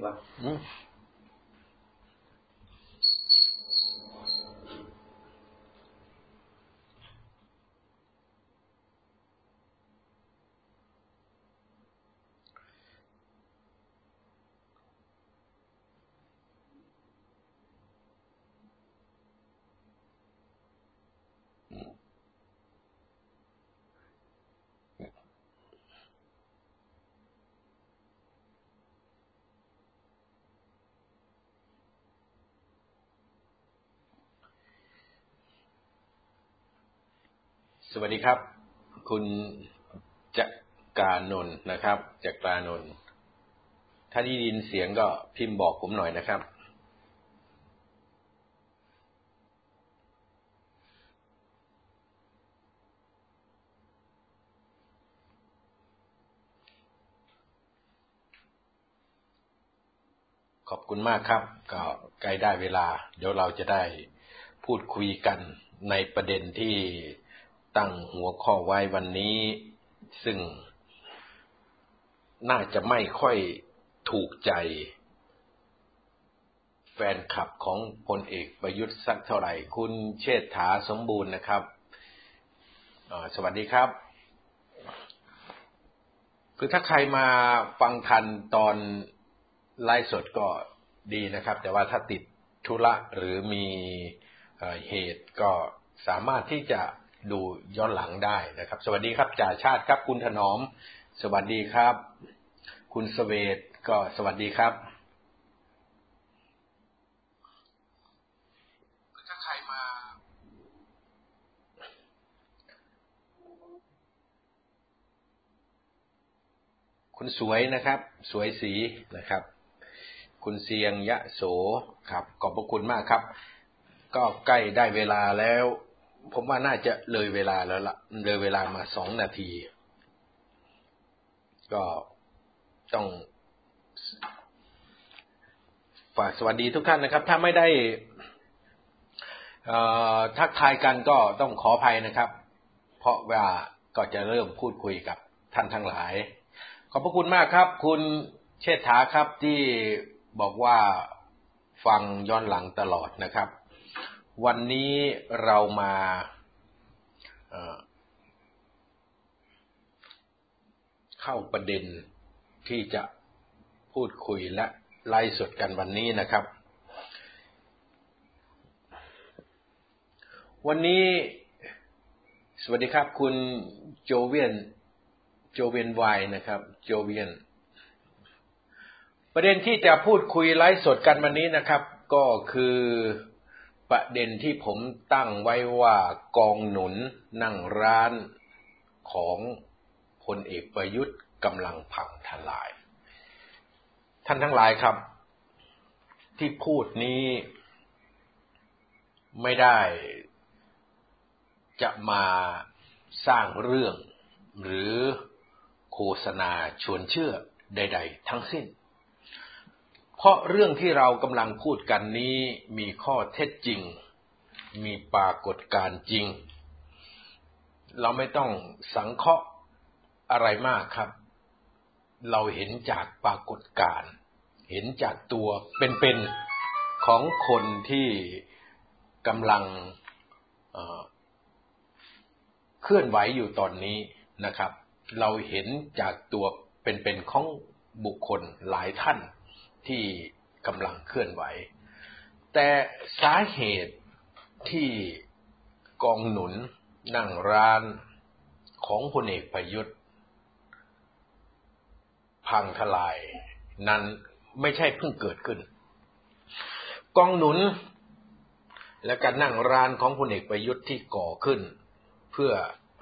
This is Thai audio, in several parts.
ba สวัสดีครับ คุณจักรานนท์นะครับจักรานนท์ถ้าได้ยินเสียงก็พิมพ์บอกผมหน่อยนะครับ ขอบคุณมากครับ ก็ใกล้ได้เวลา เดี๋ยวเราจะได้พูดคุยกันในประเด็นที่ ตั้งหัวข้อไว้วันนี้ ซึ่งน่าจะไม่ค่อยถูกใจ แฟนคลับของพลเอกประยุทธ์สักเท่าไหร่ คุณเชษฐาสมบูรณ์นะครับสวัสดีครับ คือถ้าใครมาฟังทันตอนไลฟ์สดก็ดีนะครับ แต่ว่าถ้าติดธุระหรือมีเอเหตุก็สามารถที่จะ ดูย้อนหลังได้นะครับ สวัสดีครับจ่าชาติครับ คุณถนอม สวัสดีครับ คุณสเวตก็สวัสดีครับถ้าใครมา คุณสวยนะครับ สวยสีนะครับ คุณเสียงยะโสครับ ขอบพระคุณมากครับ ก็ใกล้ได้เวลาแล้ว ผมว่าน่าจะเลยเวลาแล้วละเลยเวลามาสองนาที ก็ต้องฝากสวัสดีทุกท่านนะครับ ถ้าไม่ได้ทักทายกันก็ต้องขออภัยนะครับ เพราะว่าก็จะเริ่มพูดคุยกับท่านทั้งหลาย ขอบพระคุณมากครับ คุณเชษฐาครับที่บอกว่าฟังย้อนหลังตลอดนะครับ วันนี้เรามาเข้าประเด็นที่จะพูดคุยและไล่สดกันวันนี้นะครับ วันนี้ สวัสดีครับ คุณโจเวียน โจเวียนไวนะครับ โจเวียน ประเด็นที่จะพูดคุยไลฟ์สดกันวันนี้นะครับ ก็คือ ประเด็นที่ผมตั้งไว้ว่ากองหนุนนั่งร้านของพลเอกประยุทธ์กำลังพังทลาย ท่านทั้งหลายครับ ที่พูดนี้ไม่ได้จะมาสร้างเรื่องหรือโฆษณาชวนเชื่อใด ๆ ทั้งสิ้น เพราะเรื่องที่เรากำลังพูดกันนี้มีข้อเท็จจริง มีปรากฏการณ์จริง เราไม่ต้องสังเคราะห์อะไรมากครับ เราเห็นจากปรากฏการณ์เห็นจากตัวเป็นๆของคนที่กำลังเเคลื่อนไหวอยู่ตอนนี้นะครับ เราเห็นจากตัวเป็นๆของบุคคลหลายท่าน ที่กำลังเคลื่อนไหว แต่สาเหตุที่กองหนุนนั่งร้านของพลเอกประยุทธ์ พังทลายนั้นไม่ใช่เพิ่งเกิดขึ้น กองหนุนและการนั่งร้านของพลเอกประยุทธ์ที่ก่อขึ้น เพื่อ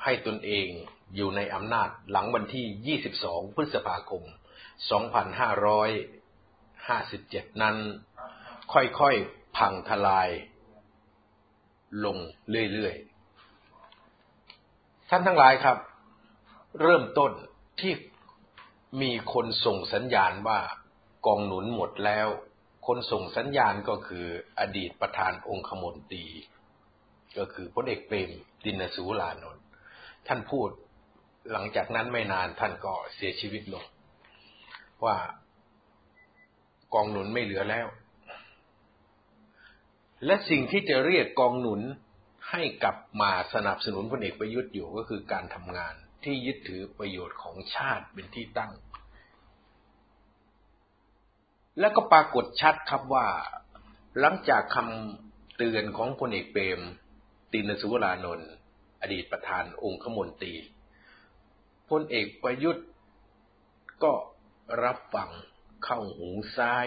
ให้ตนเองอยู่ในอำนาจหลังวันที่ 22 พฤษภาคม 2 5 2557นั้น ค่อยๆ พังทลาย ลงเรื่อยๆ ท่านทั้งหลายครับ เริ่มต้นที่มีคนส่งสัญญาณว่ากองหนุนหมดแล้ว คนส่งสัญญาณก็คืออดีตประธานองคมนตรี ก็คือพลเอกเปรมตินสูลานนท์ท่านพูดหลังจากนั้นไม่นานท่านก็เสียชีวิตลงว่า กองหนุนไม่เหลือแล้ว และสิ่งที่จะเรียกกองหนุนให้กลับมาสนับสนุนพลเอกประยุทธ์อยู่ก็คือการทำงานที่ยึดถือประโยชน์ของชาติเป็นที่ตั้ง และก็ปรากฏชัดครับว่า หลังจากคำเตือนของพลเอกเปรม ตินสุวรานนท์อดีตประธานองคมนตรีพลเอกประยุทธ์ก็รับฟัง เข้าหูซ้าย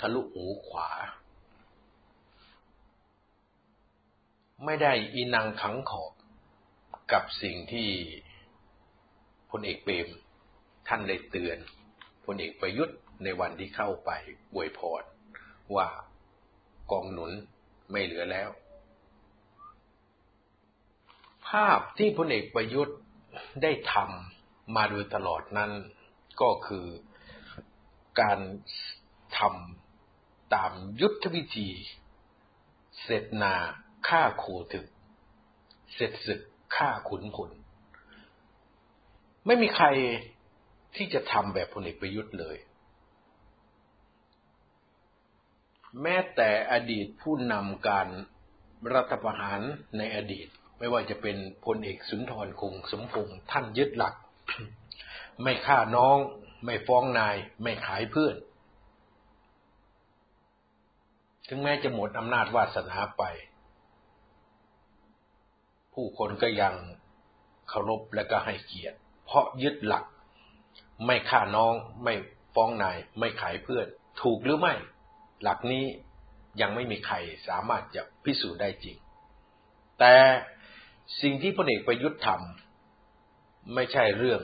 ทะลุหูขวา ไม่ได้อีนังขังขอบกับสิ่งที่พลเอกเปรมท่านได้เตือนพลเอกประยุทธ์ในวันที่เข้าไปอวยพรว่ากองหนุนไม่เหลือแล้ว ภาพที่พลเอกประยุทธ์ได้ทำมาโดยตลอดนั้นก็คือ การทำตามยุทธวิธี เสร็จนาฆ่าโคถึก เสร็จศึกฆ่าขุนพลไม่มีใครที่จะทำแบบพลเอกประยุทธ์เลย แม้แต่อดีตผู้นำการรัฐประหารในอดีต ไม่ว่าจะเป็นพลเอกสุนทรคงสมพงษ์ท่านยึดหลัก ไม่ฆ่าน้อง ไม่ฟ้องนาย ไม่ขายเพื่อน ถึงแม้จะหมดอำนาจวาสนาไป ผู้คนก็ยังเคารพและก็ให้เกียรติ เพราะยึดหลัก ไม่ฆ่าน้อง ไม่ฟ้องนาย ไม่ขายเพื่อน ถูกหรือไม่ หลักนี้ยังไม่มีใครสามารถจะพิสูจน์ได้จริง แต่สิ่งที่พลเอกประยุทธ์ทำไม่ใช่เรื่อง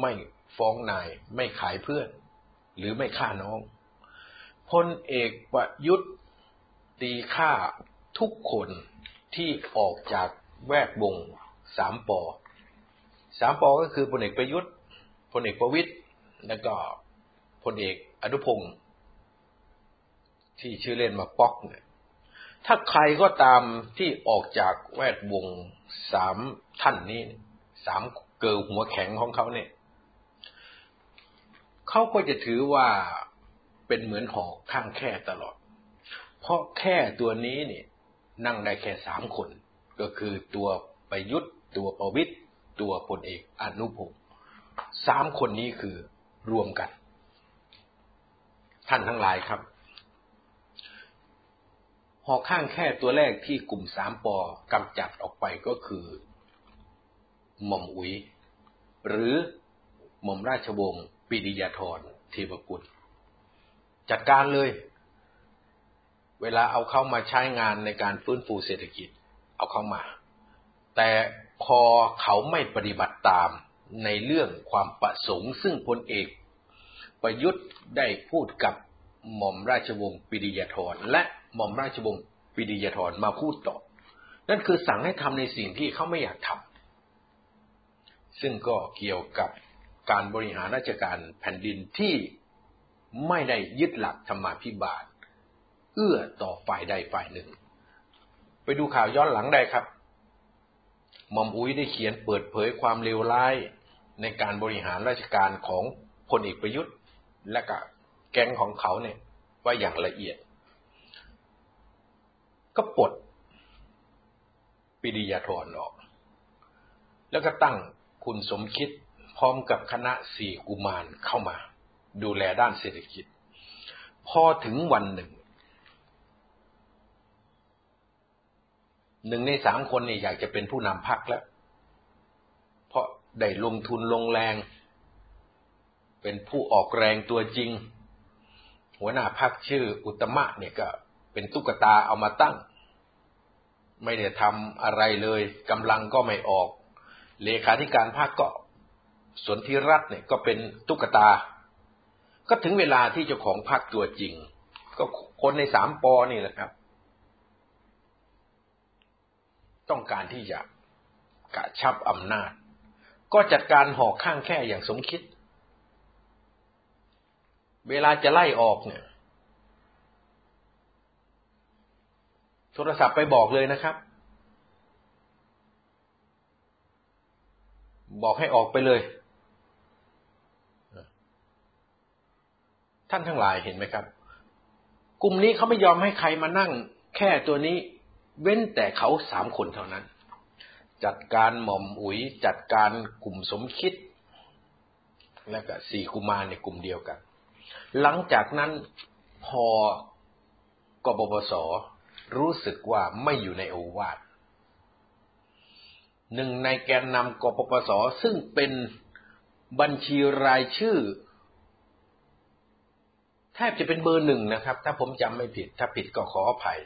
ไม่ ฟ้องนายไม่ขายเพื่อน หรือไม่ฆ่าน้องพลเอกประยุทธ์ตีฆ่าทุกคนที่ออกจากแวดวงสามปอสามปอก็คือพลเอกประยุทธ์พลเอกประวิตย์แล้วก็พลเอกอนุพงศ์ที่ชื่อเล่นมาป๊อกเนี่ยถ้าใครก็ตามที่ออกจากแวดวงสามท่านนี้สามเกิดหัวแข็งของเขาเนี่ย เขาก็จะถือว่าเป็นเหมือนหอกข้างแค่ตลอด เพราะแค่ตัวนี้เนี่ยนั่งได้แค่สามคน ก็คือตัวประยุทธ์ตัวประวิตย์ตัวพลเอกอนุพงศ์สามคนนี้คือรวมกัน ท่านทั้งหลายครับหอกข้างแค่ตัวแรกที่กลุ่มสามปอกำจัดออกไปก็คือหม่อมอุ๋ยหรือหม่อมราชวงศ์ ปิดิยาธรเทวกุลจัดการเลย เวลาเอาเข้ามาใช้งานในการฟื้นฟูเศรษฐกิจ เอาเข้ามา แต่พอเขาไม่ปฏิบัติตามในเรื่องความประสงค์ ซึ่งพลเอกประยุทธ์ได้พูดกับหม่อมราชวงศ์ปิดิยาธรและหม่อมราชวงศ์ปิดิยาธรมาพูดต่อ นั่นคือสั่งให้ทำในสิ่งที่เขาไม่อยากทำซึ่งก็เกี่ยวกับ การบริหารราชการแผ่นดินที่ไม่ได้ยึดหลักธรรมาภิบาล เอื้อต่อฝ่ายใดฝ่ายหนึ่ง ไปดูข่าวย้อนหลังได้ครับมอมอุ้ยได้เขียนเปิดเผยความเลวร้ายในการบริหารราชการของพลเอกประยุทธ์ และก็แก๊งของเขาเนี่ยว่าอย่างละเอียด ก็ปลดปิดิยาธรออก แล้วก็ตั้งคุณสมคิด ร้อมกับคณะสี่กุมารเข้ามา ดูแลด้านเศรษฐกิจ พอถึงวันหนึ่ง หนึ่งในสามคนเนี่ยอยากจะเป็นผู้นำพรรคแล้ว เพราะได้ลงทุนลงแรง เป็นผู้ออกแรงตัวจริง หัวหน้าพรรคชื่ออุตมะเนี่ยก็เป็นตุ๊กตาเอามาตั้ง ไม่ได้ทำอะไรเลยกำลังก็ไม่ออก เลขาธิการพรรคก็ สนธิรัตน์เนี่ยก็เป็นตุ๊กตา ก็ถึงเวลาที่เจ้าของพรรคตัวจริง ก็คนในสามปอนี่แหละครับ ต้องการที่จะกระชับอำนาจ ก็จัดการห่อข้างแค่อย่างสมคิด เวลาจะไล่ออกเนี่ย โทรศัพท์ไปบอกเลยนะครับบอกให้ออกไปเลย ท่านทั้งหลายเห็นไหมครับ กลุ่มนี้เขาไม่ยอมให้ใครมานั่ง แค่ตัวนี้ เว้นแต่เขาสามคนเท่านั้น จัดการหม่อมอุ๋ยจัดการกลุ่มสมคิด และก็สี่กุมารในกลุ่มเดียวกัน หลังจากนั้นพอกบปสรู้สึกว่าไม่อยู่ในโอวาทหนึ่งในแกนนำกปปสซึ่งเป็นบัญชีรายชื่อ ทบจะเป็นเบอร์หนึ่งนะครับ ถ้าผมจำไม่ผิด ถ้าผิดก็ขออภัย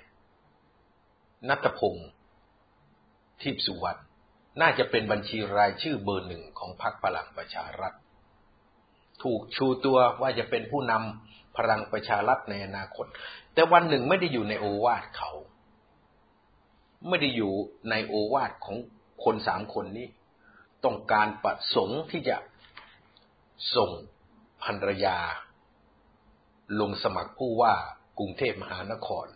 นัตพงศ์ทิพสุวรรณน่าจะเป็นบัญชีรายชื่อเบอร์หนึ่งของพรรคพลังประชารัฐ ถูกชูตัวว่าจะเป็นผู้นำพลังประชารัฐในอนาคต แต่วันหนึ่งไม่ได้อยู่ในโอวาทเขา ไม่ได้อยู่ในโอวาทของคนสามคนนี้ ต้องการประสงค์ที่จะส่งภรรยา ลงสมัครผู้ว่ากรุงเทพมหานคร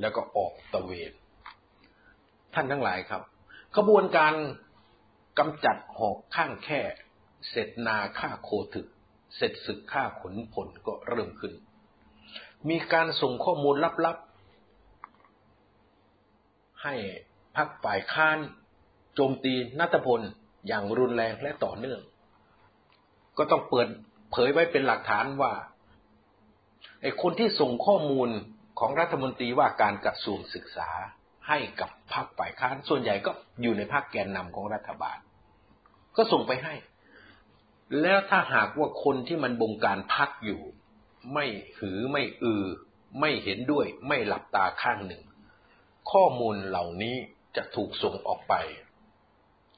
แล้วก็ออกตะเวนท่านทั้งหลายครับ ขบวนการกำจัดหอกข้างแค่ เสร็จนาฆ่าโคถึก เสร็จศึกฆ่าขนผลก็เริ่มขึ้น มีการส่งข้อมูลลับๆ ให้พักฝ่ายค้าน โจมตีนัตพลอย่างรุนแรงและต่อเนื่อง ก็ต้องเปิดเผยไว้เป็นหลักฐานว่า ไอ้คนที่ส่งข้อมูลของรัฐมนตรีว่าการกระทรวงศึกษาให้กับพรรคฝ่ายค้านส่วนใหญ่ก็อยู่ในพรรคแกนนำของรัฐบาล ก็ส่งไปให้ แล้วถ้าหากว่าคนที่มันบงการพักอยู่ ไม่หือไม่อือ ไม่เห็นด้วยไม่หลับตาข้างหนึ่ง ข้อมูลเหล่านี้จะถูกส่งออกไป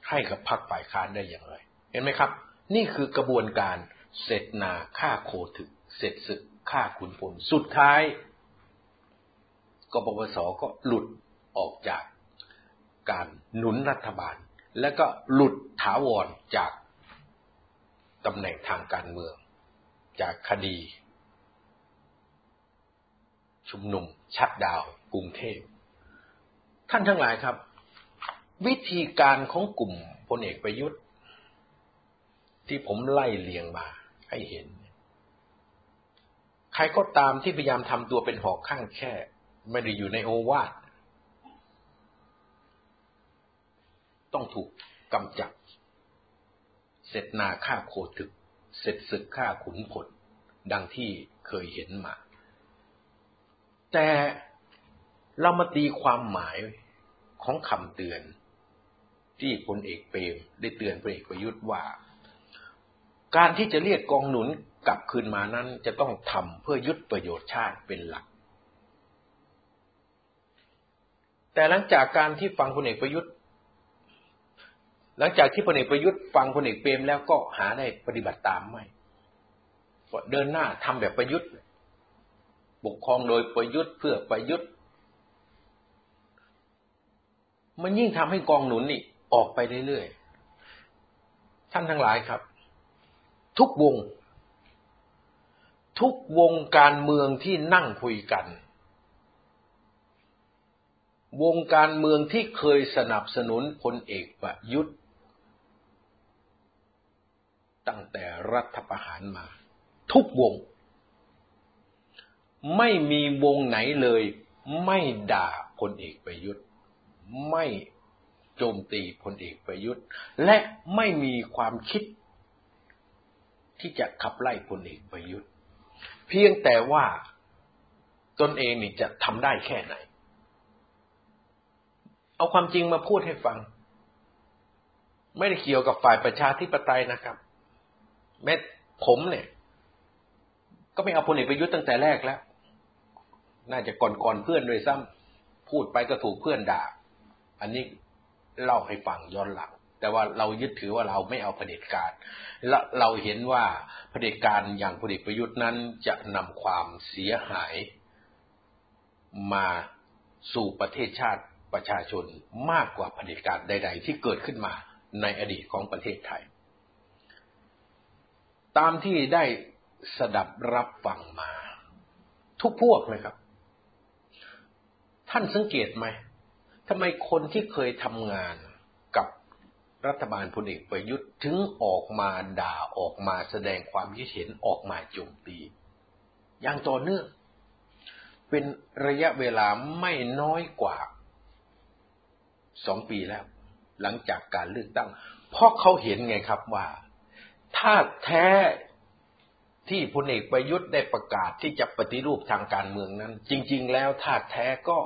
ให้กับพรรคฝ่ายค้านได้อย่างไร เห็นไหมครับ นี่คือกระบวนการเสร็จนาฆ่าโคถึกเสร็จศึก ฆ่าขุนพลสุดท้ายกปปสก็หลุดออกจากการหนุนรัฐบาล และก็หลุดถาวรจากตำแหน่งทางการเมือง จากคดี ชุมนุมชัดดาวกรุงเทพ ท่านทั้งหลายครับ วิธีการของกลุ่มพลเอกประยุทธ์ ที่ผมไล่เลียงมาให้เห็น ใครก็ตามที่พยายามทำตัวเป็นหอกข้างแค่ไม่ได้อยู่ในโอวาทต้องถูกกำจัด เสร็จนาฆ่าโคถึก เสร็จศึกฆ่าขุนพลดังที่เคยเห็นมา แต่เรามาตีความหมายของคำเตือน ที่พลเอกเปรมได้เตือนพลเอกประยุทธ์ว่า การที่จะเรียกกองหนุน กลับคืนมานั้นจะต้องทำเพื่อยุดประโยชน์ชาติเป็นหลัก แต่หลังจากการที่ฟังพลเอกประยุทธ์ หลังจากที่พลเอกประยุทธ์ฟังพลเอกเปรมแล้วก็หาได้ปฏิบัติตามไม่เดินหน้าทำแบบประยุทธ์ปกครองโดยประยุทธ์เพื่อประยุทธ์ มันยิ่งทำให้กองหนุนนี่ออกไปเรื่อยๆท่านทั้งหลายครับ ทุกวง ทุกวงการเมืองที่นั่งคุยกัน วงการเมืองที่เคยสนับสนุนพลเอกประยุทธ์ ตั้งแต่รัฐประหารมา ทุกวง ไม่มีวงไหนเลย ไม่ด่าพลเอกประยุทธ์ ไม่โจมตีพลเอกประยุทธ์ และไม่มีความคิดที่จะขับไล่พลเอกประยุทธ์ เพียงแต่ว่าตนเองนี่จะทำได้แค่ไหน เอาความจริงมาพูดให้ฟัง ไม่ได้เกี่ยวกับฝ่ายประชาธิปไตยนะครับ แม้ผมเนี่ย ก็ไม่เอาพลเอกประยุทธ์ตั้งแต่แรกแล้ว น่าจะก่อนๆเพื่อนด้วยซ้ำพูดไปก็ถูกเพื่อนด่า อันนี้เล่าให้ฟังย้อนหลัง แต่ว่าเรายึดถือว่าเราไม่เอาเผด็จการและเราเห็นว่าเผด็จการอย่างพลเอกประยุทธ์นั้นจะนำความเสียหายมาสู่ประเทศชาติประชาชนมากกว่าเผด็จการใด ๆ ที่เกิดขึ้นมาในอดีตของประเทศไทย ตามที่ได้สดับรับฟังมา ทุกพวกเลยครับ ท่านสังเกตไหมทำไมคนที่เคยทำงาน รัฐบาลพลเอกประยุทธ์ถึงออกมาด่าออกมาแสดงความคิดเห็นออกมาโจมตี อย่างต่อเนื่องเป็นระยะเวลาไม่น้อยกว่าสองปีแล้ว หลังจากการเลือกตั้ง เพราะเขาเห็นไงครับว่า ถ้าแท้ที่พลเอกประยุทธ์ได้ประกาศที่จะปฏิรูปทางการเมืองนั้น จริง ๆ แล้วถ้าแท้ก็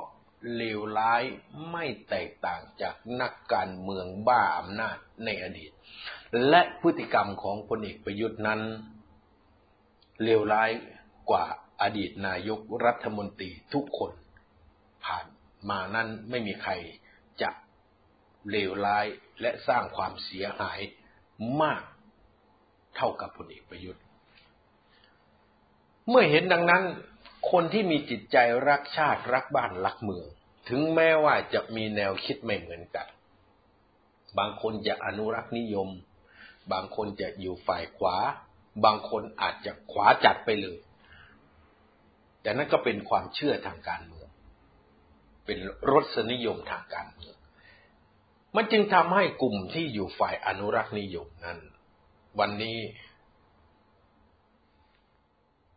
เลวร้ายไม่แตกต่างจากนักการเมืองบ้าอำนาจในอดีต และพฤติกรรมของพลเอกประยุทธ์นั้น เลวร้ายกว่าอดีตนายกรัฐมนตรีทุกคนผ่านมานั้นไม่มีใครจะเลวร้ายและสร้างความเสียหายมากเท่ากับพลเอกประยุทธ์ เมื่อเห็นดังนั้น คนที่มีจิตใจรักชาติรักบ้านรักเมือง ถึงแม้ว่าจะมีแนวคิดไม่เหมือนกัน บางคนจะอนุรักษ์นิยม บางคนจะอยู่ฝ่ายขวา บางคนอาจจะขวาจัดไปเลย แต่นั่นก็เป็นความเชื่อทางการเมือง เป็นรสนิยมทางการเมือง มันจึงทำให้กลุ่มที่อยู่ฝ่ายอนุรักษ์นิยมนั้น วันนี้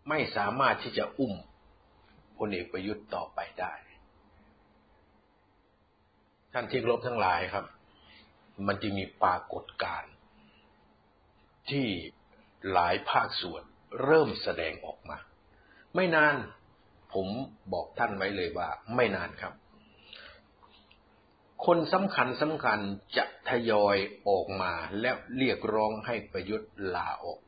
ไม่สามารถที่จะอุ้ม พลเอกประยุทธ์ต่อไปได้ ท่านที่รบทั้งหลายครับ มันจะมีปรากฏการณ์ที่หลายภาคส่วนเริ่มแสดงออกมา ไม่นานผมบอกท่านไว้เลยว่า ไม่นานครับ คนสำคัญสำคัญจะทยอยออกมาแล้วเรียกร้องให้ประยุทธ์ลาออก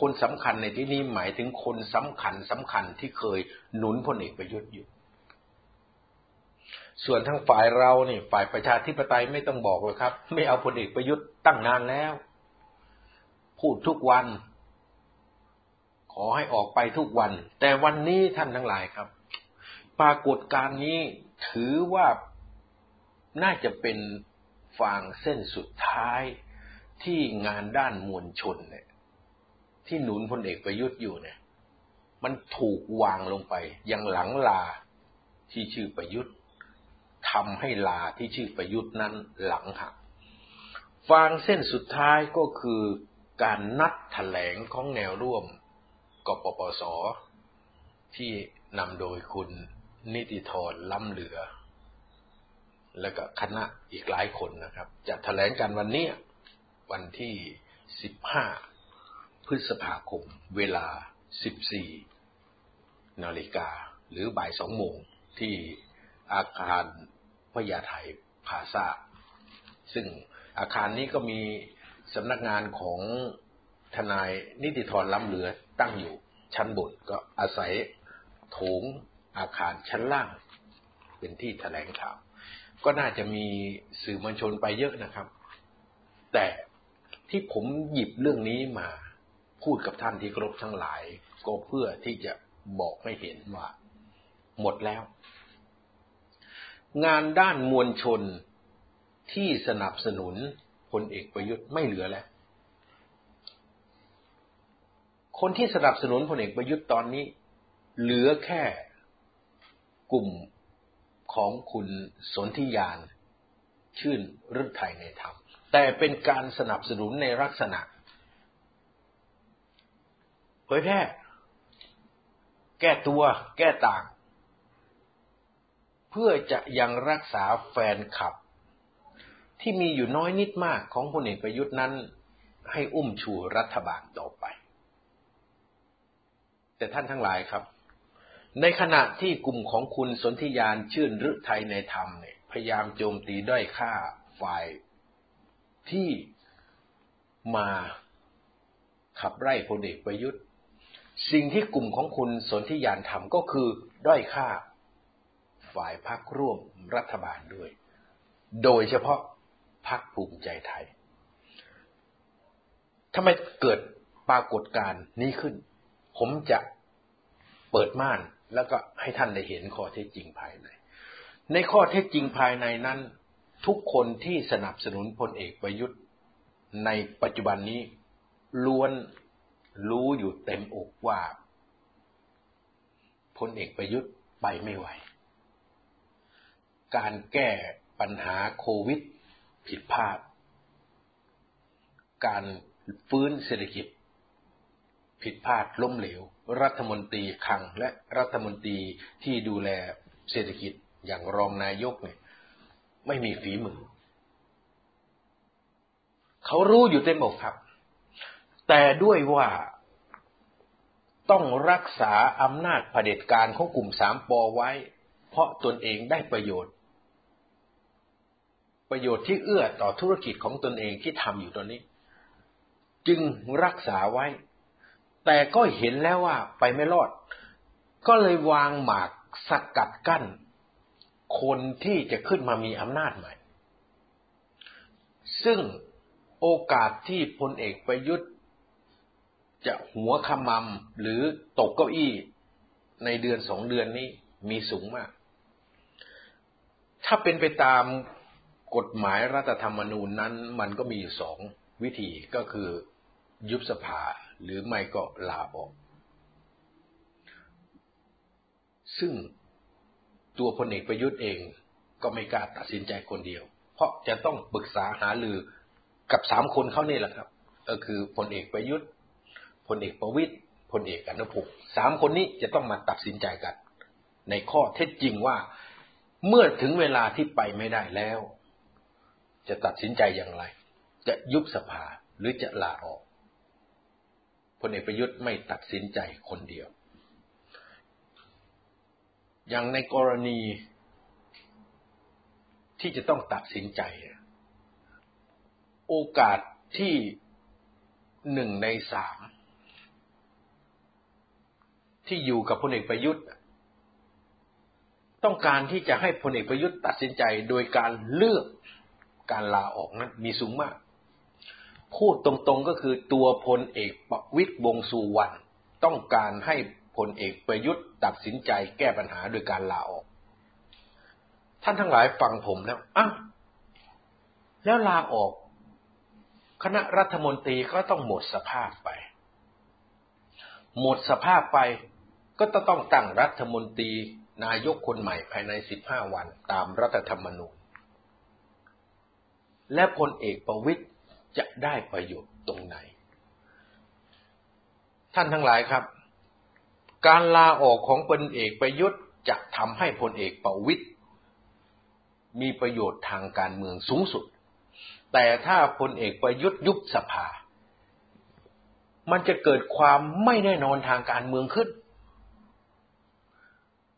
คนสำคัญในที่นี้หมายถึงคนสำคัญสำคัญที่เคยหนุนพลเอกประยุทธ์อยู่ ส่วนทั้งฝ่ายเราเนี่ยฝ่ายประชาธิปไตยไม่ต้องบอกเลยครับ ไม่เอาพลเอกประยุทธ์ตั้งนานแล้ว พูดทุกวัน ขอให้ออกไปทุกวัน แต่วันนี้ท่านทั้งหลายครับ ปรากฏการณ์นี้ถือว่าน่าจะเป็นฟางเส้นสุดท้ายที่งานด้านมวลชนเนี่ย ที่หนุนพลเอกประยุทธ์อยู่เนี่ย มันถูกวางลงไป ยังหลังลาที่ชื่อประยุทธ์ทำให้ลาที่ชื่อประยุทธ์นั้นหลังหักฟางเส้นสุดท้ายก็คือการนัดถแถลงของแนวร่วมกปปส ที่นำโดยคุณนิติธรล้ำเหลือ แล้วก็คณะอีกหลายคนนะครับ จะถแถลงกันวันนี้วันที่ 15 พฤษภาคม เวลา 14 นาฬิกา หรือบ่ายสองโมงที่อาคารพญาไทยพาซาซึ่งอาคารนี้ก็มีสำนักงานของทนายนิติธรล้ำเหลือตั้งอยู่ชั้นบนก็อาศัยโถงอาคารชั้นล่าง เป็นที่แถลงข่าว ก็น่าจะมีสื่อมวลชนไปเยอะนะครับ แต่ที่ผมหยิบเรื่องนี้มา พูดกับท่านที่ครบทั้งหลาย ก็เพื่อที่จะบอกให้เห็นว่า หมดแล้ว งานด้านมวลชนที่สนับสนุนพลเอกประยุทธ์ไม่เหลือแล้ว คนที่สนับสนุนพลเอกประยุทธ์ตอนนี้ เหลือแค่กลุ่มของคุณสนธิยาน ชื่นฤทัยในธรรม แต่เป็นการสนับสนุนในลักษณะ ยแพร่ แก้ตัว แก้ต่าง เพื่อจะยังรักษาแฟนคลับ ที่มีอยู่น้อยนิดมากของพลเอกประยุทธ์นั้น ให้อุ้มชูรัฐบาลต่อไป แต่ท่านทั้งหลายครับ ในขณะที่กลุ่มของคุณสนธิยานชื่นฤทัยในธรรมเนี่ยพยายามโจมตีด้อยค่าฝ่ายที่มาขับไล่พลเอกประยุทธ์ สิ่งที่กลุ่มของคุณสนธิยานทำก็คือด้อยค่า ฝ่ายพักร่วมรัฐบาลด้วย โดยเฉพาะพักภูมิใจไทยทำไมเกิดปรากฏการณ์นี้ขึ้น ผมจะเปิดม่านแล้วก็ให้ท่านได้เห็นข้อเท็จจริงภายใน ในข้อเท็จจริงภายในนั้น ทุกคนที่สนับสนุนพลเอกประยุทธ์ในปัจจุบันนี้ล้วน รู้อยู่เต็มอกว่าพลเอกประยุทธ์ไปไม่ไหว การแก้ปัญหาโควิดผิดพลาด การฟื้นเศรษฐกิจ ผิดพลาดล้มเหลว รัฐมนตรีคังและรัฐมนตรีที่ดูแลเศรษฐกิจอย่างรองนายกเนี่ย ไม่มีฝีมือ เขารู้อยู่เต็มอกครับ แต่ด้วยว่าต้องรักษาอำนาจเผด็จการของกลุ่มสามปอไว้ เพราะตนเองได้ประโยชน์ ประโยชน์ที่เอื้อต่อธุรกิจของตนเองที่ทำอยู่ตอนนี้ จึงรักษาไว้ แต่ก็เห็นแล้วว่าไปไม่รอด ก็เลยวางหมากสกัดกั้น คนที่จะขึ้นมามีอำนาจใหม่ ซึ่งโอกาสที่พลเอกประยุทธ์ จะหัวขมำหรือตกเก้าอี้ในเดือนสองเดือนนี้มีสูงมาก ถ้าเป็นไปตามกฎหมายรัฐธรรมนูญนั้น มันก็มีอยู่สองวิธีก็คือยุบสภาหรือไม่ก็ลาออก ซึ่งตัวพลเอกประยุทธ์เองก็ไม่กล้าตัดสินใจคนเดียว เพราะจะต้องปรึกษาหารือกับสามคนเขานี่แหละครับ ก็คือพลเอกประยุทธ์ ลเอกประวิตยพลเอกอนุพงศ์สามคนนี้จะต้องมาตัดสินใจกัน ในข้อเท็จจริงว่า เมื่อถึงเวลาที่ไปไม่ได้แล้ว จะตัดสินใจอย่างไร จะยุบสภาหรือจะลาออกพลเอกประยุทธ์ไม่ตัดสินใจคนเดียว อย่างในกรณีที่จะต้องตัดสินใจ โอกาสที่หนึ่งในสาม ที่อยู่กับพลเอกประยุทธ์ ต้องการที่จะให้พลเอกประยุทธ์ตัดสินใจโดยการเลือกการลาออกนั้นมีสูงมาก พูดตรงๆก็คือตัวพลเอกประวิตยวงสุวรรณต้องการให้พลเอกประยุทธ์ตัดสินใจแก้ปัญหาโดยการลาออก ท่านทั้งหลายฟังผมแล้วอ้าวแล้วลาออก คณะรัฐมนตรีก็ต้องหมดสภาพไป หมดสภาพไป ก็จะต้องตั้งรัฐมนตรีนายกคนใหม่ภายในสิบห้าวันตามรัฐธรรมนูญ และพลเอกประวิตยจะได้ประโยชน์ตรงไหน ท่านทั้งหลายครับ การลาออกของพลเอกประยุทธ์จะทำให้พลเอกประวิตยมีประโยชน์ทางการเมืองสูงสุด แต่ถ้าพลเอกประยุทธ์ยุบสภา มันจะเกิดความไม่แน่นอนทางการเมืองขึ้น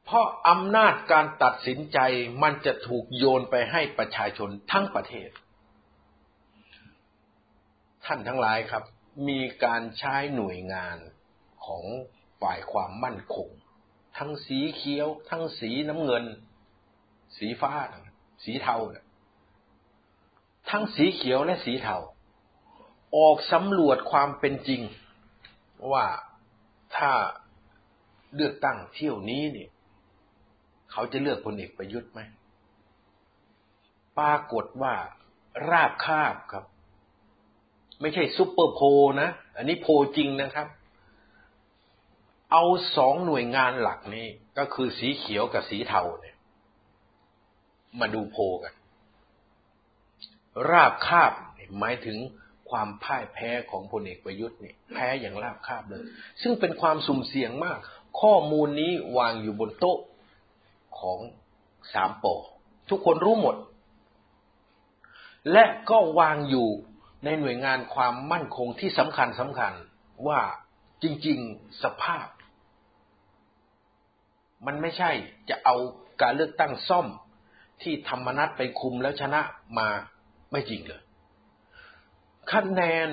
เพราะอำนาจการตัดสินใจมันจะถูกโยนไปให้ประชาชนทั้งประเทศ ท่านทั้งหลายครับ มีการใช้หน่วยงานของฝ่ายความมั่นคง ทั้งสีเขียว ทั้งสีน้ำเงิน สีฟ้า สีเทา ทั้งสีเขียวและสีเทา ออกสำรวจความเป็นจริง ว่าถ้าเลือกตั้งเที่ยวนี้เนี่ย เขาจะเลือกพลเอกประยุทธ์ไหมปรากฏว่าราบคาบครับ ไม่ใช่ซุปเปอร์โพนะ อันนี้โพจริงนะครับ เอาสองหน่วยงานหลักนี้ก็คือสีเขียวกับสีเทาเนี่ย มาดูโพกัน ราบคาบหมายถึงความพ่ายแพ้ของพลเอกประยุทธ์เนี่ยแพ้อย่างราบคาบเลย ซึ่งเป็นความสุ่มเสี่ยงมาก ข้อมูลนี้วางอยู่บนโต๊ะ ของสามปอทุกคนรู้หมด และก็วางอยู่ในหน่วยงานความมั่นคงที่สำคัญสำคัญว่าจริง ๆสภาพ มันไม่ใช่จะเอาการเลือกตั้งซ่อมที่ธรรมนัตไปคุมแล้วชนะมาไม่จริงเลยคะแนน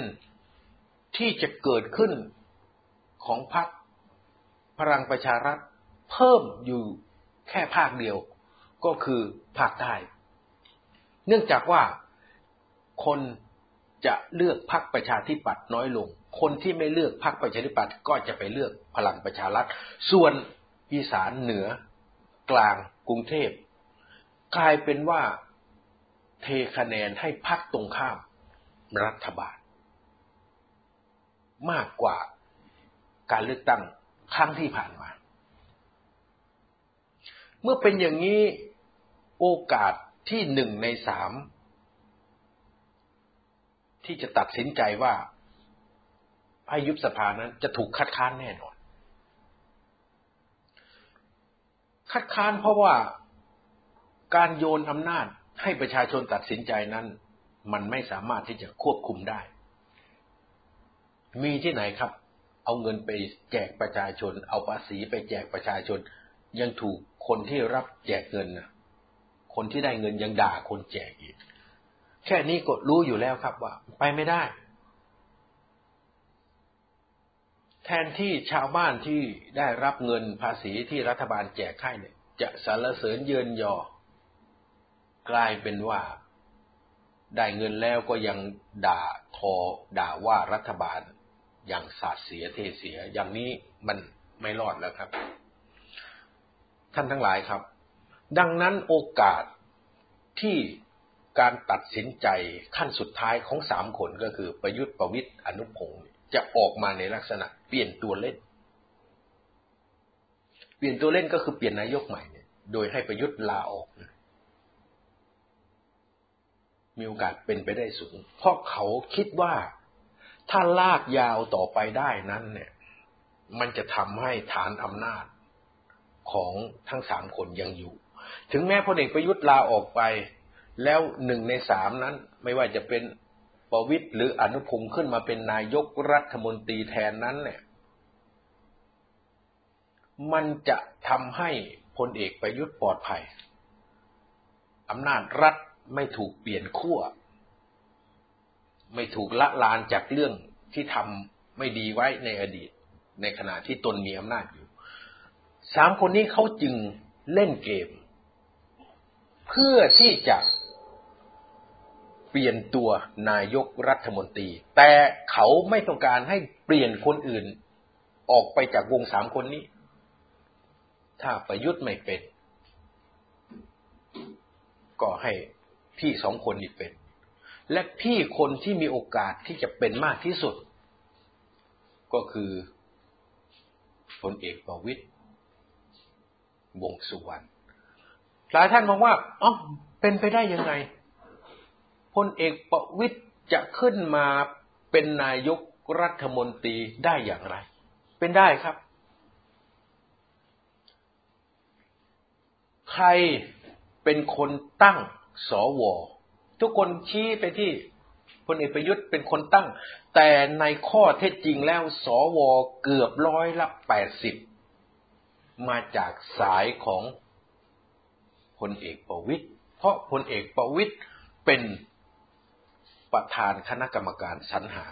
ที่จะเกิดขึ้นของพรรคพลังประชารัฐเพิ่มอยู่ แค่ภาคเดียวก็คือภาคใต้ เนื่องจากว่าคนจะเลือกพรรคประชาธิปัตย์น้อยลง คนที่ไม่เลือกพรรคประชาธิปัตย์ก็จะไปเลือกพลังประชารัฐ ส่วนอีสานเหนือกลางกรุงเทพกลายเป็นว่าเทคะแนนให้พรรคตรงข้ามรัฐบาล มากกว่าการเลือกตั้งครั้งที่ผ่านมา เมื่อเป็นอย่างนี้โอกาสที่หนึ่งในสามที่จะตัดสินใจว่าให้ยุบสภานั้นจะถูกคัดค้านแน่นอน คัดค้านเพราะว่าการโยนอำนาจให้ประชาชนตัดสินใจนั้น มันไม่สามารถที่จะควบคุมได้ มีที่ไหนครับ เอาเงินไปแจกประชาชน เอาภาษีไปแจกประชาชนยังถูก คนที่รับแจกเงินนะคนที่ได้เงินยังด่าคนแจกอีก แค่นี้ก็รู้อยู่แล้วครับว่า ไปไม่ได้ แทนที่ชาวบ้านที่ได้รับเงินภาษีที่รัฐบาลแจกให้เนี่ย จะสรรเสริญเยินยอ กลายเป็นว่า ได้เงินแล้วก็ยังด่าทอด่าว่ารัฐบาลอย่างสาดเสียเทเสีย อย่างนี้มันไม่รอดแล้วครับ ท่านทั้งหลายครับ ดังนั้นโอกาสที่การตัดสินใจขั้นสุดท้ายของสามคนก็คือประยุทธ์ประวิตย์อนุพงศ์จะออกมาในลักษณะเปลี่ยนตัวเล่น เปลี่ยนตัวเล่นก็คือเปลี่ยนนายกใหม่เนี่ยโดยให้ประยุทธ์ลาออกมีโอกาสเป็นไปได้สูง เพราะเขาคิดว่าถ้าลากยาวต่อไปได้นั้นเนี่ย มันจะทำให้ฐานอำนาจ ของทั้งสามคนยังอยู่ ถึงแม้พลเอกประยุทธ์ลาออกไป แล้วหนึ่งในสามนั้นไม่ว่าจะเป็นประวิตยหรืออนุพงศ์ขึ้นมาเป็นนายกรัฐมนตรีแทนนั้นเนี่ยมันจะทำให้พลเอกประยุทธ์ปลอดภัยอำนาจรัฐไม่ถูกเปลี่ยนขั้ว ไม่ถูกละลานจากเรื่องที่ทำไม่ดีไว้ในอดีต ในขณะที่ตนมีอำนาจอยู่ สามคนนี้เขาจึงเล่นเกม เพื่อที่จะเปลี่ยนตัวนายกรัฐมนตรี แต่เขาไม่ต้องการให้เปลี่ยนคนอื่นออกไปจากวงสามคนนี้ ถ้าประยุทธ์ไม่เป็น ก็ให้พี่สองคนนี้เป็น และพี่คนที่มีโอกาสที่จะเป็นมากที่สุด ก็คือพลเอกประวิตย วงสุวรรณหลายท่านมองว่าอ๋อเป็นไปได้ยังไงพลเอกประวิตยจะขึ้นมาเป็นนายกรัฐมนตรีได้อย่างไร เป็นได้ครับ ใครเป็นคนตั้งสวทุกคนชี้ไปที่พลเอกประยุทธ์เป็นคนตั้ง แต่ในข้อเท็จจริงแล้วสวเกือบร้อยละแปดสิบ มาจากสายของพลเอกประวิตยเพราะพลเอกประวิตยเป็นประธานคณะกรรมการสรรหา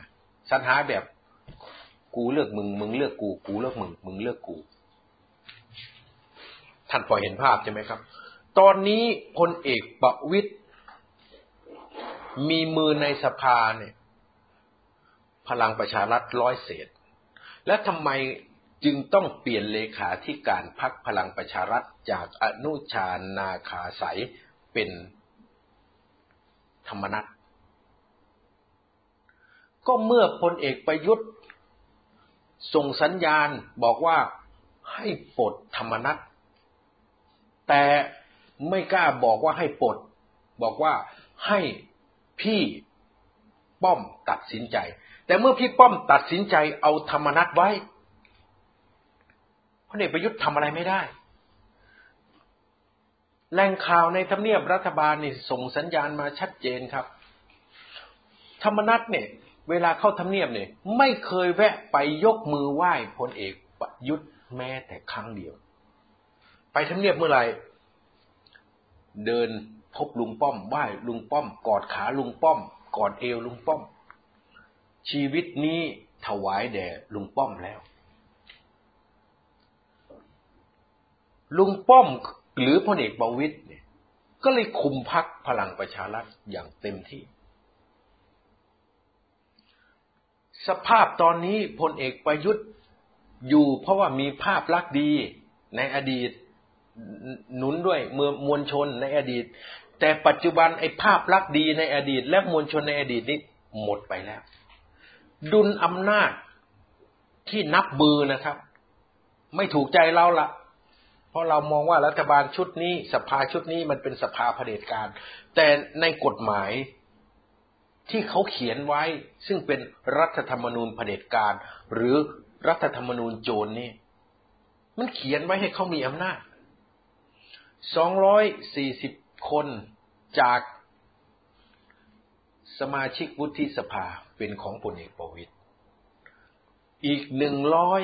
สรรหาแบบกูเลือกมึง มึงเลือกกู กูเลือกมึง มึงเลือกกู ท่านพอเห็นภาพใช่ไหมครับ ตอนนี้พลเอกประวิตยมีมือในสภาเนี่ย พลังประชารัฐร้อยเศษ และทำไม จึงต้องเปลี่ยนเลขาธิการพักพลังประชารัฐจากอนุชานาคาสายเป็นธรรมนัตก็เมื่อพลเอกประยุทธ์ ส่งสัญญาณบอกว่าให้ปลดธรรมนัตแต่ไม่กล้าบอกว่าให้ปลด บอกว่าให้พี่ป้อมตัดสินใจ แต่เมื่อพี่ป้อมตัดสินใจเอาธรรมนัตไว้ พลเอกประยุทธ์ทำอะไรไม่ได้แหล่งข่าวในทำเนียบรัฐบาลนี่ส่งสัญญาณมาชัดเจนครับ ธรรมนัตเนี่ย เวลาเข้าทำเนียบเนี่ย ไม่เคยแวะไปยกมือไหว้พลเอกประยุทธ์แม้แต่ครั้งเดียว ไปทำเนียบเมื่อไหร่เดินพบลุงป้อมไหว้ลุงป้อม กอดขาลุงป้อม กอดเอวลุงป้อม ชีวิตนี้ถวายแด่ลุงป้อมแล้ว ลุงป้อมหรือพลเอกประวิตยเนี่ย ก็เลยคุมพักพลังประชารัฐอย่างเต็มที่ สภาพตอนนี้พลเอกประยุทธ์อยู่เพราะว่ามีภาพลักษณ์ดีในอดีตหนุนด้วยเมือมวลชนในอดีต แต่ปัจจุบันไอ้ภาพลักษณ์ดีในอดีต และมวลชนในอดีตนี้หมดไปแล้ว ดุลอำนาจที่นับมือนะครับ ไม่ถูกใจเราละ เพราะเรามองว่ารัฐบาลชุดนี้ สภาชุดนี้มันเป็นสภาเผด็จการ แต่ในกฎหมายที่เขาเขียนไว้ ซึ่งเป็นรัฐธรรมนูญเผด็จการ หรือรัฐธรรมนูญโจรนี่ มันเขียนไว้ให้เขามีอำนาจสองร้อยสี่สิบคนจากสมาชิกวุฒิสภาเป็นของพลเอกประวิตยอีกหนึ่งร้อย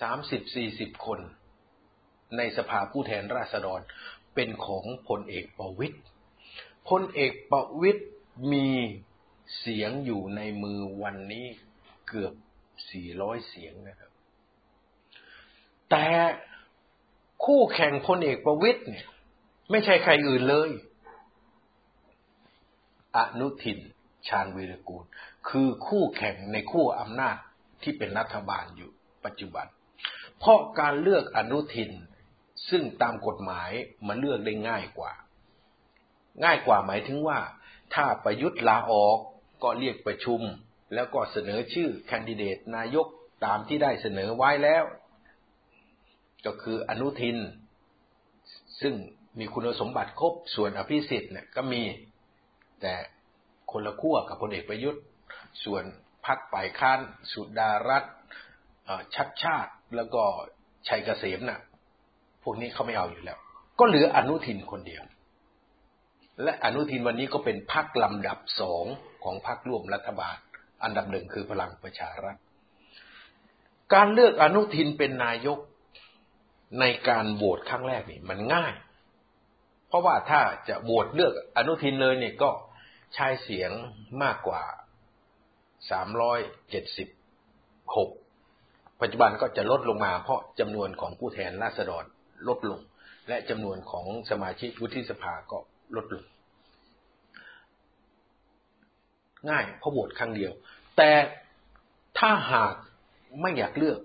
สามสิบสี่สิบคน ในสภาผู้แทนราษฎร เป็นของพลเอกประวิตยพลเอกประวิตยมีเสียงอยู่ในมือวันนี้เกือบสี่ร้อยเสียงนะครับ แต่คู่แข่งพลเอกประวิตยเนี่ย ไม่ใช่ใครอื่นเลยอนุทินชาญวีรกูล คือคู่แข่งในคู่อำนาจที่เป็นรัฐบาลอยู่ปัจจุบัน เพราะการเลือกอนุทิน ซึ่งตามกฎหมายมันเลือกได้ง่ายกว่า ง่ายกว่าหมายถึงว่า ถ้าประยุทธ์ลาออกก็เรียกประชุม แล้วก็เสนอชื่อแคนดิเดตนายกตามที่ได้เสนอไว้แล้ว ก็คืออนุทิน ซึ่งมีคุณสมบัติครบส่วนอภิสิทธิ์เนี่ยก็มีแต่คนละขั้วกับพลเอกประยุทธ์ ส่วนพักฝ่ายค้าน สุดารัตชัดชาติ แล้วก็ชัยเกษมน่ะ พวกนี้เขาไม่เอาอยู่แล้ว ก็เหลืออนุทินคนเดียว และอนุทินวันนี้ก็เป็นพักลำดับสองของพักร่วมรัฐบาล อันดับหนึ่งคือพลังประชารัฐ การเลือกอนุทินเป็นนายกในการโหวตครั้งแรกนี่มันง่าย เพราะว่าถ้าจะโหวตเลือกอนุทินเลยเนี่ยก็ใช้เสียงมากกว่า376 ปัจจุบันก็จะลดลงมาเพราะจำนวนของผู้แทนราษฎรลดลง และจำนวนของสมาชิกวุฒิสภาก็ลดลง ง่ายเพราะโหวตครั้งเดียว แต่ถ้าหากไม่อยากเลือก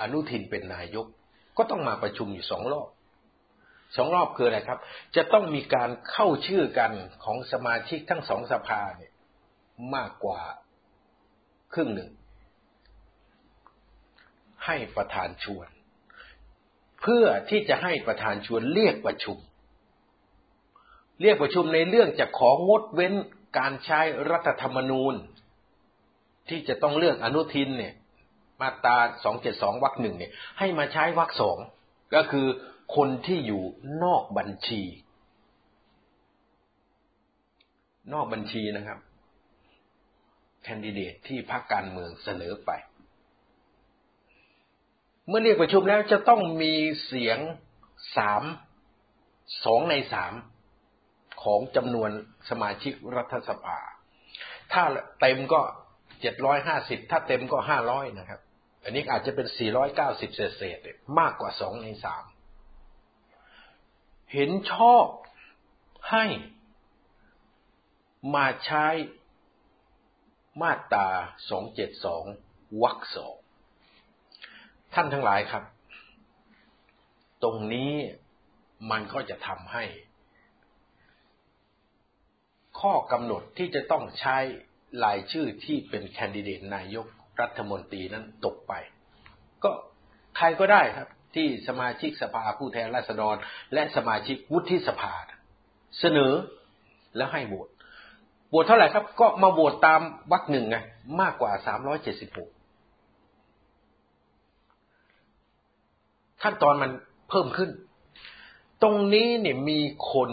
อนุทินเป็นนายก ก็ต้องมาประชุมอยู่สองรอบสองรอบคืออะไรครับ จะต้องมีการเข้าชื่อกันของสมาชิกทั้งสองสภาเนี่ยมากกว่าครึ่งหนึ่ง ให้ประธานชวน เพื่อที่จะให้ประธานชวนเรียกประชุม เรียกประชุมในเรื่องจะของดเว้นการใช้รัฐธรรมนูญ ที่จะต้องเลือกอนุทินเนี่ย มาตรา272วรรคหนึ่งเนี่ย ให้มาใช้วรรคสองก็คือคนที่อยู่นอกบัญชี นอกบัญชีนะครับ แคนดิเดตที่พรรคการเมืองเสนอไป เมื่อเรียกประชุมแล้วจะต้องมีเสียงสามสองในสามของจำนวนสมาชิกรัฐสภา ถ้าเต็มก็เจ็ดร้อยห้าสิบถ้าเต็มก็ห้าร้อยนะครับ อันนี้อาจจะเป็นสี่ร้อยเก้าสิบเศษๆมากกว่าสองในสามเห็นชอบให้มาใช้มาตรา272วรรคสอง ท่านทั้งหลายครับ ตรงนี้มันก็จะทำให้ ข้อกำหนดที่จะต้องใช้รายชื่อที่เป็นแคนดิเดตนายกรัฐมนตรีนั้นตกไป ก็ใครก็ได้ครับ ที่สมาชิกสภาผู้แทนราษฎร และสมาชิกวุฒิสภา เสนอแล้วให้โหวตโหวตเท่าไหร่ครับ ก็มาโหวตตามวรรคหนึ่งไงมากกว่าสามร้อยเจ็ดสิบหก ขั้นตอนมันเพิ่มขึ้น ตรงนี้เนี่ยมีคน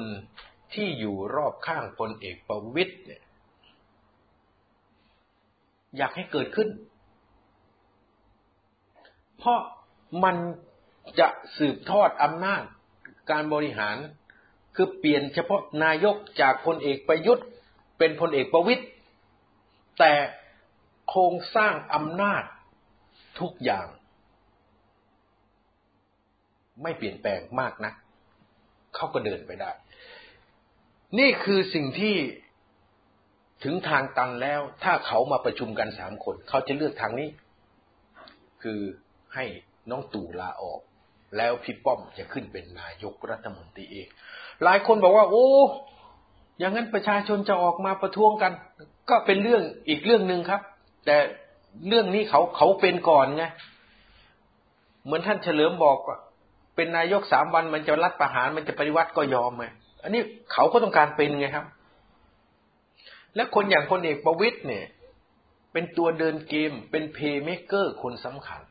ที่อยู่รอบข้างพลเอกประวิตยเนี่ย อยากให้เกิดขึ้น เพราะมันจะสืบทอดอำนาจการบริหาร คือเปลี่ยนเฉพาะนายกจากพลเอกประยุทธ์ เป็นพลเอกประวิตยแต่โครงสร้างอำนาจทุกอย่าง ไม่เปลี่ยนแปลงมากนะเขาก็เดินไปได้ นี่คือสิ่งที่ถึงทางตันแล้ว ถ้าเขามาประชุมกันสามคน เขาจะเลือกทางนี้ คือให้น้องตู่ลาออก แล้วพี่ป้อมจะขึ้นเป็นนายกรัฐมนตรีเองหลายคนบอกว่า โอ้อย่างนั้นประชาชนจะออกมาประท้วงกัน ก็เป็นเรื่องอีกเรื่องหนึ่งครับ แต่เรื่องนี้เขาเขาเป็นก่อนไงเหมือนท่านเฉลิมบอกว่า เป็นนายกสามวันมันจะรัฐประหารมันจะปฏิวัติก็ยอมไงอันนี้เขาก็ต้องการเป็นไงครับ และคนอย่างคนเอกประวิตยเนี่ย เป็นตัวเดินเกม เป็นเพย์เมเกอร์คนสำคัญ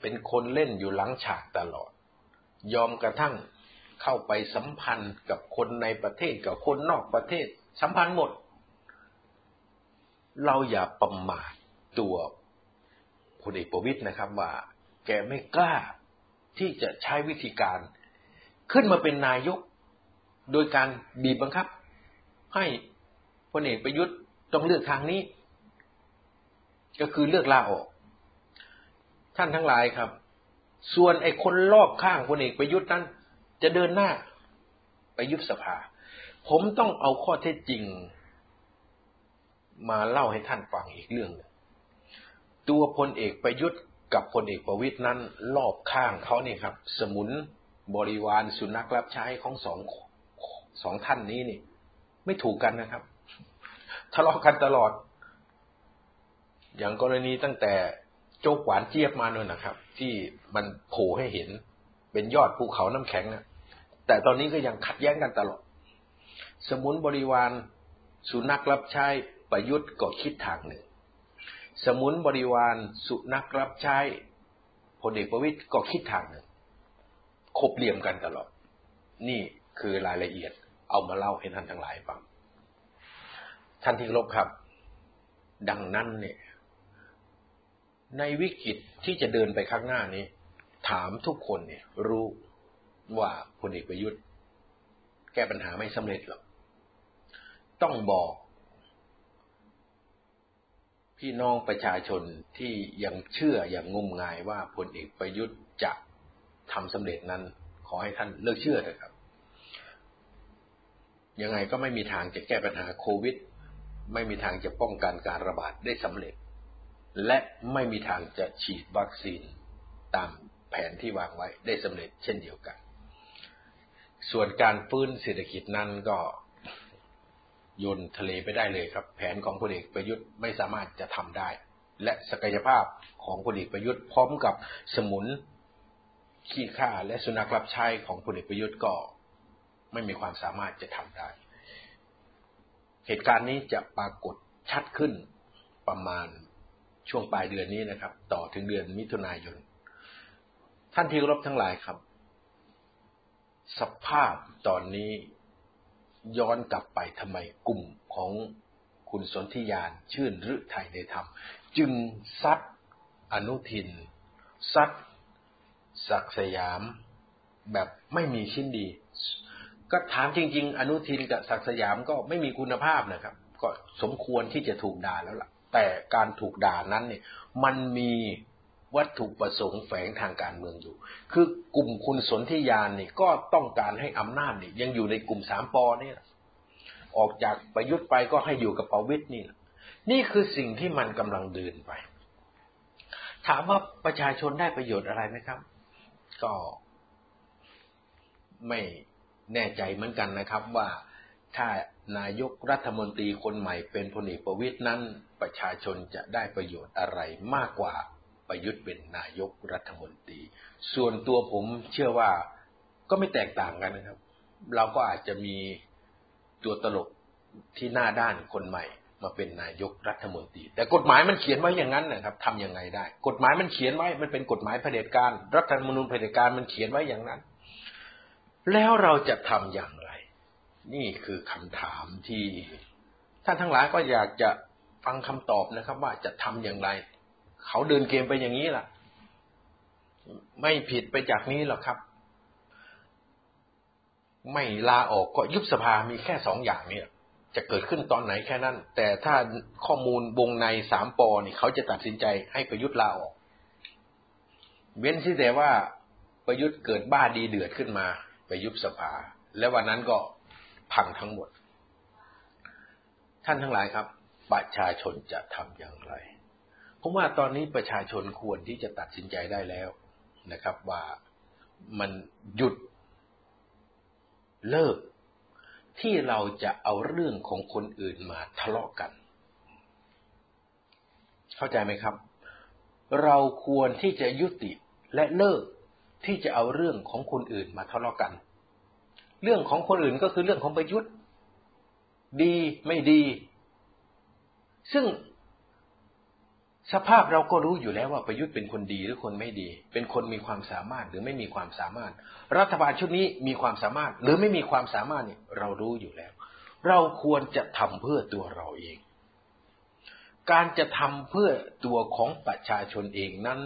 เป็นคนเล่นอยู่หลังฉากตลอด ยอมกระทั่งเข้าไปสัมพันธ์กับคนในประเทศกับคนนอกประเทศ สัมพันธ์หมด เราอย่าประมาทตัวพลเอกประวิตยนะครับว่า แกไม่กล้าที่จะใช้วิธีการ ขึ้นมาเป็นนายก โดยการบีบบังคับ ให้พลเอกประยุทธ์ต้องเลือกทางนี้ ก็คือเลือกลาออก ท่านทั้งหลายครับ ส่วนไอ้คนรอบข้างพลเอกประยุทธ์นั้น จะเดินหน้าไปยุบสภา ผมต้องเอาข้อเท็จจริง มาเล่าให้ท่านฟังอีกเรื่องนึงตัวพลเอกประยุทธ์ กับพลเอกประวิตยนั้นรอบข้างเขานี่ครับ สมุนบริวารสุนัขรับใช้ของสองสองท่านนี้นี่ ไม่ถูกกันนะครับทะเลาะกันตลอด อย่างกรณีตั้งแต่โจ๊กหวานเจี๊ยบมาเนี่ยนะครับ ที่มันโผล่ให้เห็น เป็นยอดภูเขาน้ำแข็งนะแต่ตอนนี้ก็ยังขัดแย้งกันตลอด สมุนบริวารสุนัขรับใช้ประยุทธ์ก็คิดทางหนึ่ง สมุนบริวารสุนัขรับใช้พลเอกประวิตยก็คิดทางหนึ่งคบเหลี่ยมกันตลอด นี่คือรายละเอียดเอามาเล่าให้ท่านทั้งหลายฟังท่านที่รบครับ ดังนั้นเนี่ย ในวิกฤตที่จะเดินไปข้างหน้านี้ ถามทุกคนเนี่ย รู้ว่าพลเอกประยุทธ์ แก้ปัญหาไม่สำเร็จหรอกต้องบอก พี่น้องประชาชนที่ยังเชื่ออย่างงมงายว่าพลเอกประยุทธ์จะทำสำเร็จนั้น ขอให้ท่านเลิกเชื่อเถอะครับ ยังไงก็ไม่มีทางจะแก้ปัญหาโควิด ไม่มีทางจะป้องกันการระบาดได้สำเร็จ และไม่มีทางจะฉีดวัคซีนตามแผนที่วางไว้ได้สำเร็จเช่นเดียวกัน ส่วนการฟื้นเศรษฐกิจนั้นก็ โยนทะเลไปได้เลยครับ แผนของพลเอกประยุทธ์ไม่สามารถจะทำได้ และศักยภาพของพลเอกประยุทธ์พร้อมกับสมุนขี้ข้าและสุนัขรับใช้ของพลเอกประยุทธ์ก็ไม่มีความสามารถจะทำได้ เหตุการณ์นี้จะปรากฏชัดขึ้นประมาณช่วงปลายเดือนนี้นะครับ ต่อถึงเดือนมิถุนายน ท่านที่รบทั้งหลายครับ สภาพตอนนี้ ย้อนกลับไปทำไมกลุ่มของคุณสนธิยานชื่นฤทัยในธรรม จึงซัดอนุทิน ซัดศักสยามแบบไม่มีชิ้นดี ก็ถามจริง ๆ อนุทินกับศักสยามก็ไม่มีคุณภาพนะครับ ก็สมควรที่จะถูกด่าแล้วล่ะ แต่การถูกด่านั้นเนี่ย มันมี วัตถุประสงค์แฝงทางการเมืองอยู่ คือกลุ่มคุณสนธิยานนี่ก็ต้องการให้อำนาจนี่ยังอยู่ในกลุ่มสามปอนี่ออกจากประยุทธ์ไปก็ให้อยู่กับประวิตยนี่นี่คือสิ่งที่มันกำลังเดินไป ถามว่าประชาชนได้ประโยชน์อะไรไหมครับ ก็ไม่แน่ใจเหมือนกันนะครับว่าถ้านายกรัฐมนตรีคนใหม่เป็นพลเอกประวิตยนั้นประชาชนจะได้ประโยชน์อะไรมากกว่า ประยุทธ์เป็นนายกรัฐมนตรี ส่วนตัวผมเชื่อว่าก็ไม่แตกต่างกันนะครับ เราก็อาจจะมีตัวตลกที่หน้าด้านคนใหม่ มาเป็นนายกรัฐมนตรี แต่กฎหมายมันเขียนไว้อย่างนั้นนะครับทำยังไงได้ กฎหมายมันเขียนไว้ มันเป็นกฎหมายเผด็จการ รัฐธรรมนูญเผด็จการมันเขียนไว้อย่างนั้น แล้วเราจะทำอย่างไร นี่คือคำถามที่ท่านทั้งหลายก็อยากจะฟังคำตอบนะครับ ว่าจะทำอย่างไร เขาเดินเกมไปอย่างนี้ล่ะ ไม่ผิดไปจากนี้หรอกครับ ไม่ลาออกก็ยุบสภามีแค่สองอย่างเนี่ย จะเกิดขึ้นตอนไหนแค่นั้น แต่ถ้าข้อมูลวงในสามปอนี่เขาจะตัดสินใจให้ประยุทธ์ลาออก เว้นที่แต่ว่าประยุทธ์เกิดบ้าดีเดือดขึ้นมาไปยุบสภา และวันนั้นก็พังทั้งหมด ท่านทั้งหลายครับประชาชนจะทำอย่างไร ผมว่าตอนนี้ประชาชนควรที่จะตัดสินใจได้แล้วนะครับ ว่ามันหยุดเลิก ที่เราจะเอาเรื่องของคนอื่นมาทะเลาะกัน เข้าใจไหมครับ เราควรที่จะยุติและเลิกที่จะเอาเรื่องของคนอื่นมาทะเลาะกัน เรื่องของคนอื่นก็คือเรื่องของประยุทธ์ ดีไม่ดี ซึ่ง สภาพเราก็รู้อยู่แล้วว่าประยุทธ์เป็นคนดีหรือคนไม่ดี เป็นคนมีความสามารถหรือไม่มีความสามารถ รัฐบาลชุดนี้มีความสามารถ หรือไม่มีความสามารถเนี่ยเรารู้อยู่แล้ว เราควรจะทำเพื่อตัวเราเอง การจะทำเพื่อตัวของประชาชนเองนั้น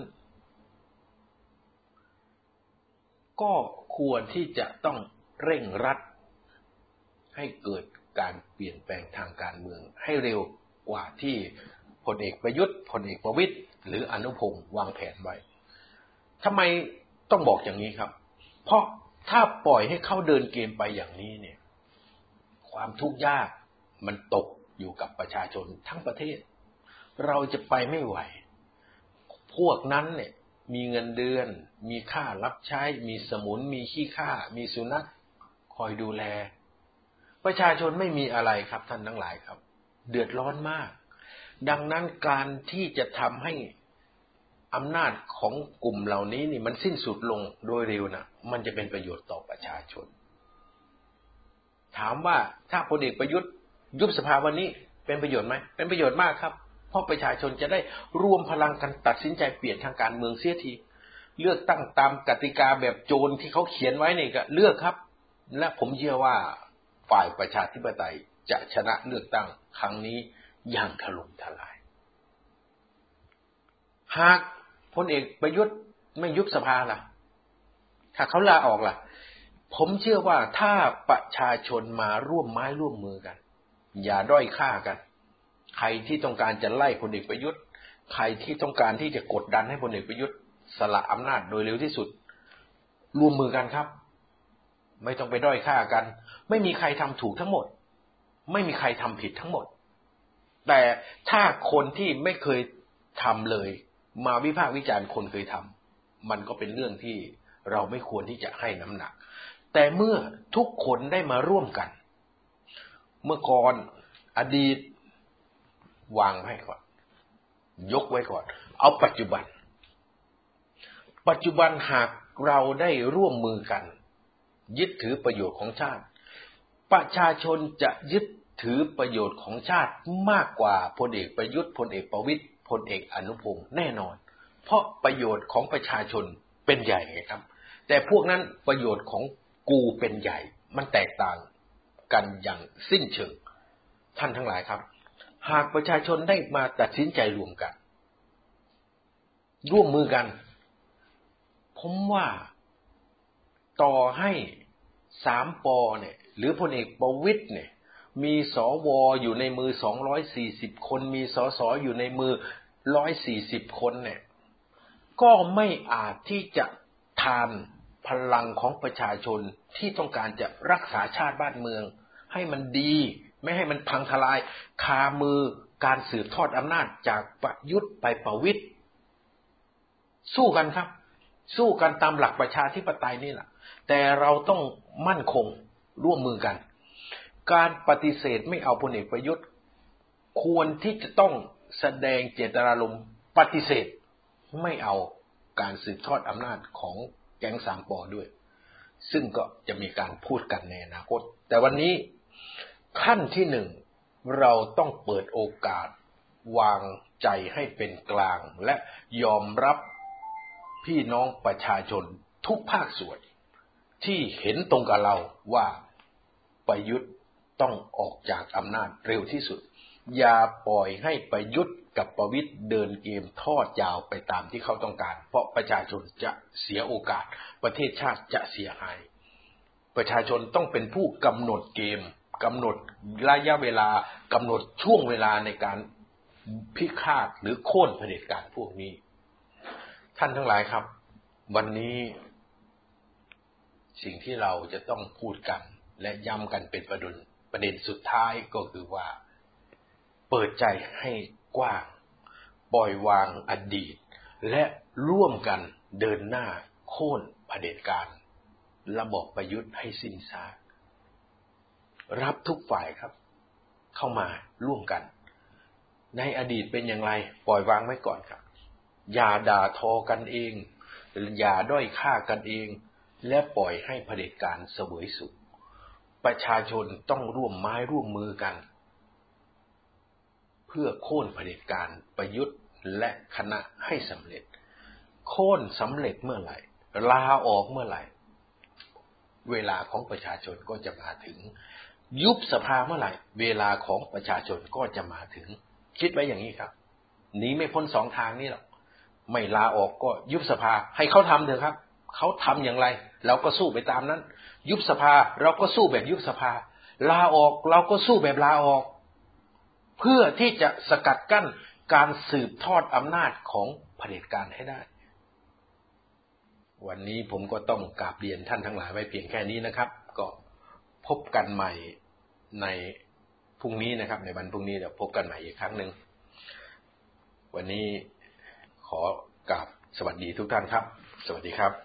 ก็ควรที่จะต้องเร่งรัด ให้เกิดการเปลี่ยนแปลงทางการเมืองให้เร็วกว่าที่ พลเอกประยุทธ์พลเอกประวิตยหรืออนุพงศ์วางแผนไว้ทำไมต้องบอกอย่างนี้ครับ เพราะถ้าปล่อยให้เขาเดินเกมไปอย่างนี้เนี่ย ความทุกข์ยากมันตกอยู่กับประชาชนทั้งประเทศ เราจะไปไม่ไหว พวกนั้นเนี่ย มีเงินเดือน มีค่ารับใช้ มีสมุน มีขี้ข้ามีสุนัขคอยดูแล ประชาชนไม่มีอะไรครับท่านทั้งหลายครับ เดือดร้อนมาก ดังนั้นการที่จะทำให้อำนาจของกลุ่มเหล่านี้นี่มันสิ้นสุดลงโดยเร็วนะมันจะเป็นประโยชน์ต่อประชาชน ถามว่าถ้าพลเอกประยุทธ์ ยุบสภาวันนี้เป็นประโยชน์ไหมเป็นประโยชน์มากครับ เพราะประชาชนจะได้รวมพลังกันตัดสินใจเปลี่ยนทางการเมืองเสียที เลือกตั้งตามกติกาแบบโจรที่เขาเขียนไว้นี่ก็เลือกครับ และผมเชื่อว่าฝ่ายประชาธิปไตยจะชนะเลือกตั้งครั้งนี้ อย่างถล่มทลาย หากพลเอกประยุทธ์ไม่ยุบสภาล่ะ ถ้าเขาลาออกล่ะ ผมเชื่อว่าถ้าประชาชนมาร่วมไม้ร่วมมือกัน อย่าด้อยค่ากัน ใครที่ต้องการจะไล่พลเอกประยุทธ์ ใครที่ต้องการที่จะกดดันให้พลเอกประยุทธ์ สละอำนาจโดยเร็วที่สุด ร่วมมือกันครับ ไม่ต้องไปด้อยค่ากัน ไม่มีใครทำถูกทั้งหมด ไม่มีใครทำผิดทั้งหมด แต่ถ้าคนที่ไม่เคยทำเลย มาวิพากษ์วิจารณ์คนเคยทำมันก็เป็นเรื่องที่เราไม่ควรที่จะให้น้ำหนัก แต่เมื่อทุกคนได้มาร่วมกัน เมื่อก่อนอดีตวางไว้ก่อน ยกไว้ก่อน เอาปัจจุบัน ปัจจุบันหากเราได้ร่วมมือกัน ยึดถือประโยชน์ของชาติ ประชาชนจะยึด ถือประโยชน์ของชาติมากกว่าพลเอกประยุทธ์พลเอกประวิตยพลเอกอนุพงศ์แน่นอน เพราะประโยชน์ของประชาชนเป็นใหญ่ไงครับ แต่พวกนั้นประโยชน์ของกูเป็นใหญ่ มันแตกต่างกันอย่างสิ้นเชิง ท่านทั้งหลายครับ หากประชาชนได้มาตัดสินใจรวมกัน ร่วมมือกัน ผมว่าต่อให้สามปอเนี่ย หรือพลเอกประวิตยเนี่ย มีสวอยู่ในมือสองร้อยสี่สิบคน มีสสอยู่ในมือร้อยสี่สิบคนเนี่ย ก็ไม่อาจที่จะทานพลังของประชาชนที่ต้องการจะรักษาชาติบ้านเมือง ให้มันดี ไม่ให้มันพังทลายคามือการสืบทอดอำนาจจากประยุทธ์ไปประวิทย์สู้กันครับ สู้กันตามหลักประชาธิปไตยนี่แหละแต่เราต้องมั่นคงร่วมมือกัน การปฏิเสธไม่เอาพลเอกประยุทธ์ ควรที่จะต้องแสดงเจตนารมณ์ปฏิเสธไม่เอาการสืบทอดอำนาจของแก๊งสามปอด้วย ซึ่งก็จะมีการพูดกันในอนาคต แต่วันนี้ขั้นที่หนึ่งเราต้องเปิดโอกาสวางใจให้เป็นกลางและยอมรับพี่น้องประชาชนทุกภาคส่วน ที่เห็นตรงกับเราว่าประยุทธ์ ต้องออกจากอำนาจเร็วที่สุด อย่าปล่อยให้ประยุทธ์กับประวิทย์เดินเกมทอดยาวไปตามที่เขาต้องการ เพราะประชาชนจะเสียโอกาส ประเทศชาติจะเสียหาย ประชาชนต้องเป็นผู้กำหนดเกมกำหนดระยะเวลากำหนดช่วงเวลาในการพิฆาตหรือโค่นเผด็จการพวกนี้ ท่านทั้งหลายครับ วันนี้สิ่งที่เราจะต้องพูดกัน และย้ำกันเป็นประด็น ประเด็นสุดท้ายก็คือว่า เปิดใจให้กว้าง ปล่อยวางอดีต และร่วมกันเดินหน้าโค่นเผด็จการ ระบบประยุทธ์ให้สิ้นซากรับทุกฝ่ายครับ เข้ามาร่วมกัน ในอดีตเป็นอย่างไร ปล่อยวางไว้ก่อนครับ อย่าด่าทอกันเอง อย่าด้อยค่ากันเอง และปล่อยให้เผด็จการเสวยสุข ประชาชนต้องร่วมไม้ร่วมมือกัน เพื่อโค่นเผด็จการประยุทธ์และคณะให้สำเร็จ โค่นสำเร็จเมื่อไหร่ลาออกเมื่อไหร่ เวลาของประชาชนก็จะมาถึง ยุบสภาเมื่อไหร่ เวลาของประชาชนก็จะมาถึง คิดไว้อย่างนี้ครับหนีไม่พ้นสองทางนี้หรอกไม่ลาออกก็ยุบสภาให้เขาทำเถอะครับเขาทำอย่างไร เราก็สู้ไปตามนั้น ยุบสภาเราก็สู้แบบยุบสภา ลาออกเราก็สู้แบบลาออก เพื่อที่จะสกัดกั้นการสืบทอดอำนาจของเผด็จการให้ได้ วันนี้ผมก็ต้องกราบเรียนท่านทั้งหลายไว้เพียงแค่นี้นะครับ ก็พบกันใหม่ในพรุ่งนี้นะครับ ในวันพรุ่งนี้เดี๋ยวพบกันใหม่อีกครั้งหนึ่งวันนี้ขอกราบสวัสดีทุกท่านครับ สวัสดีครับ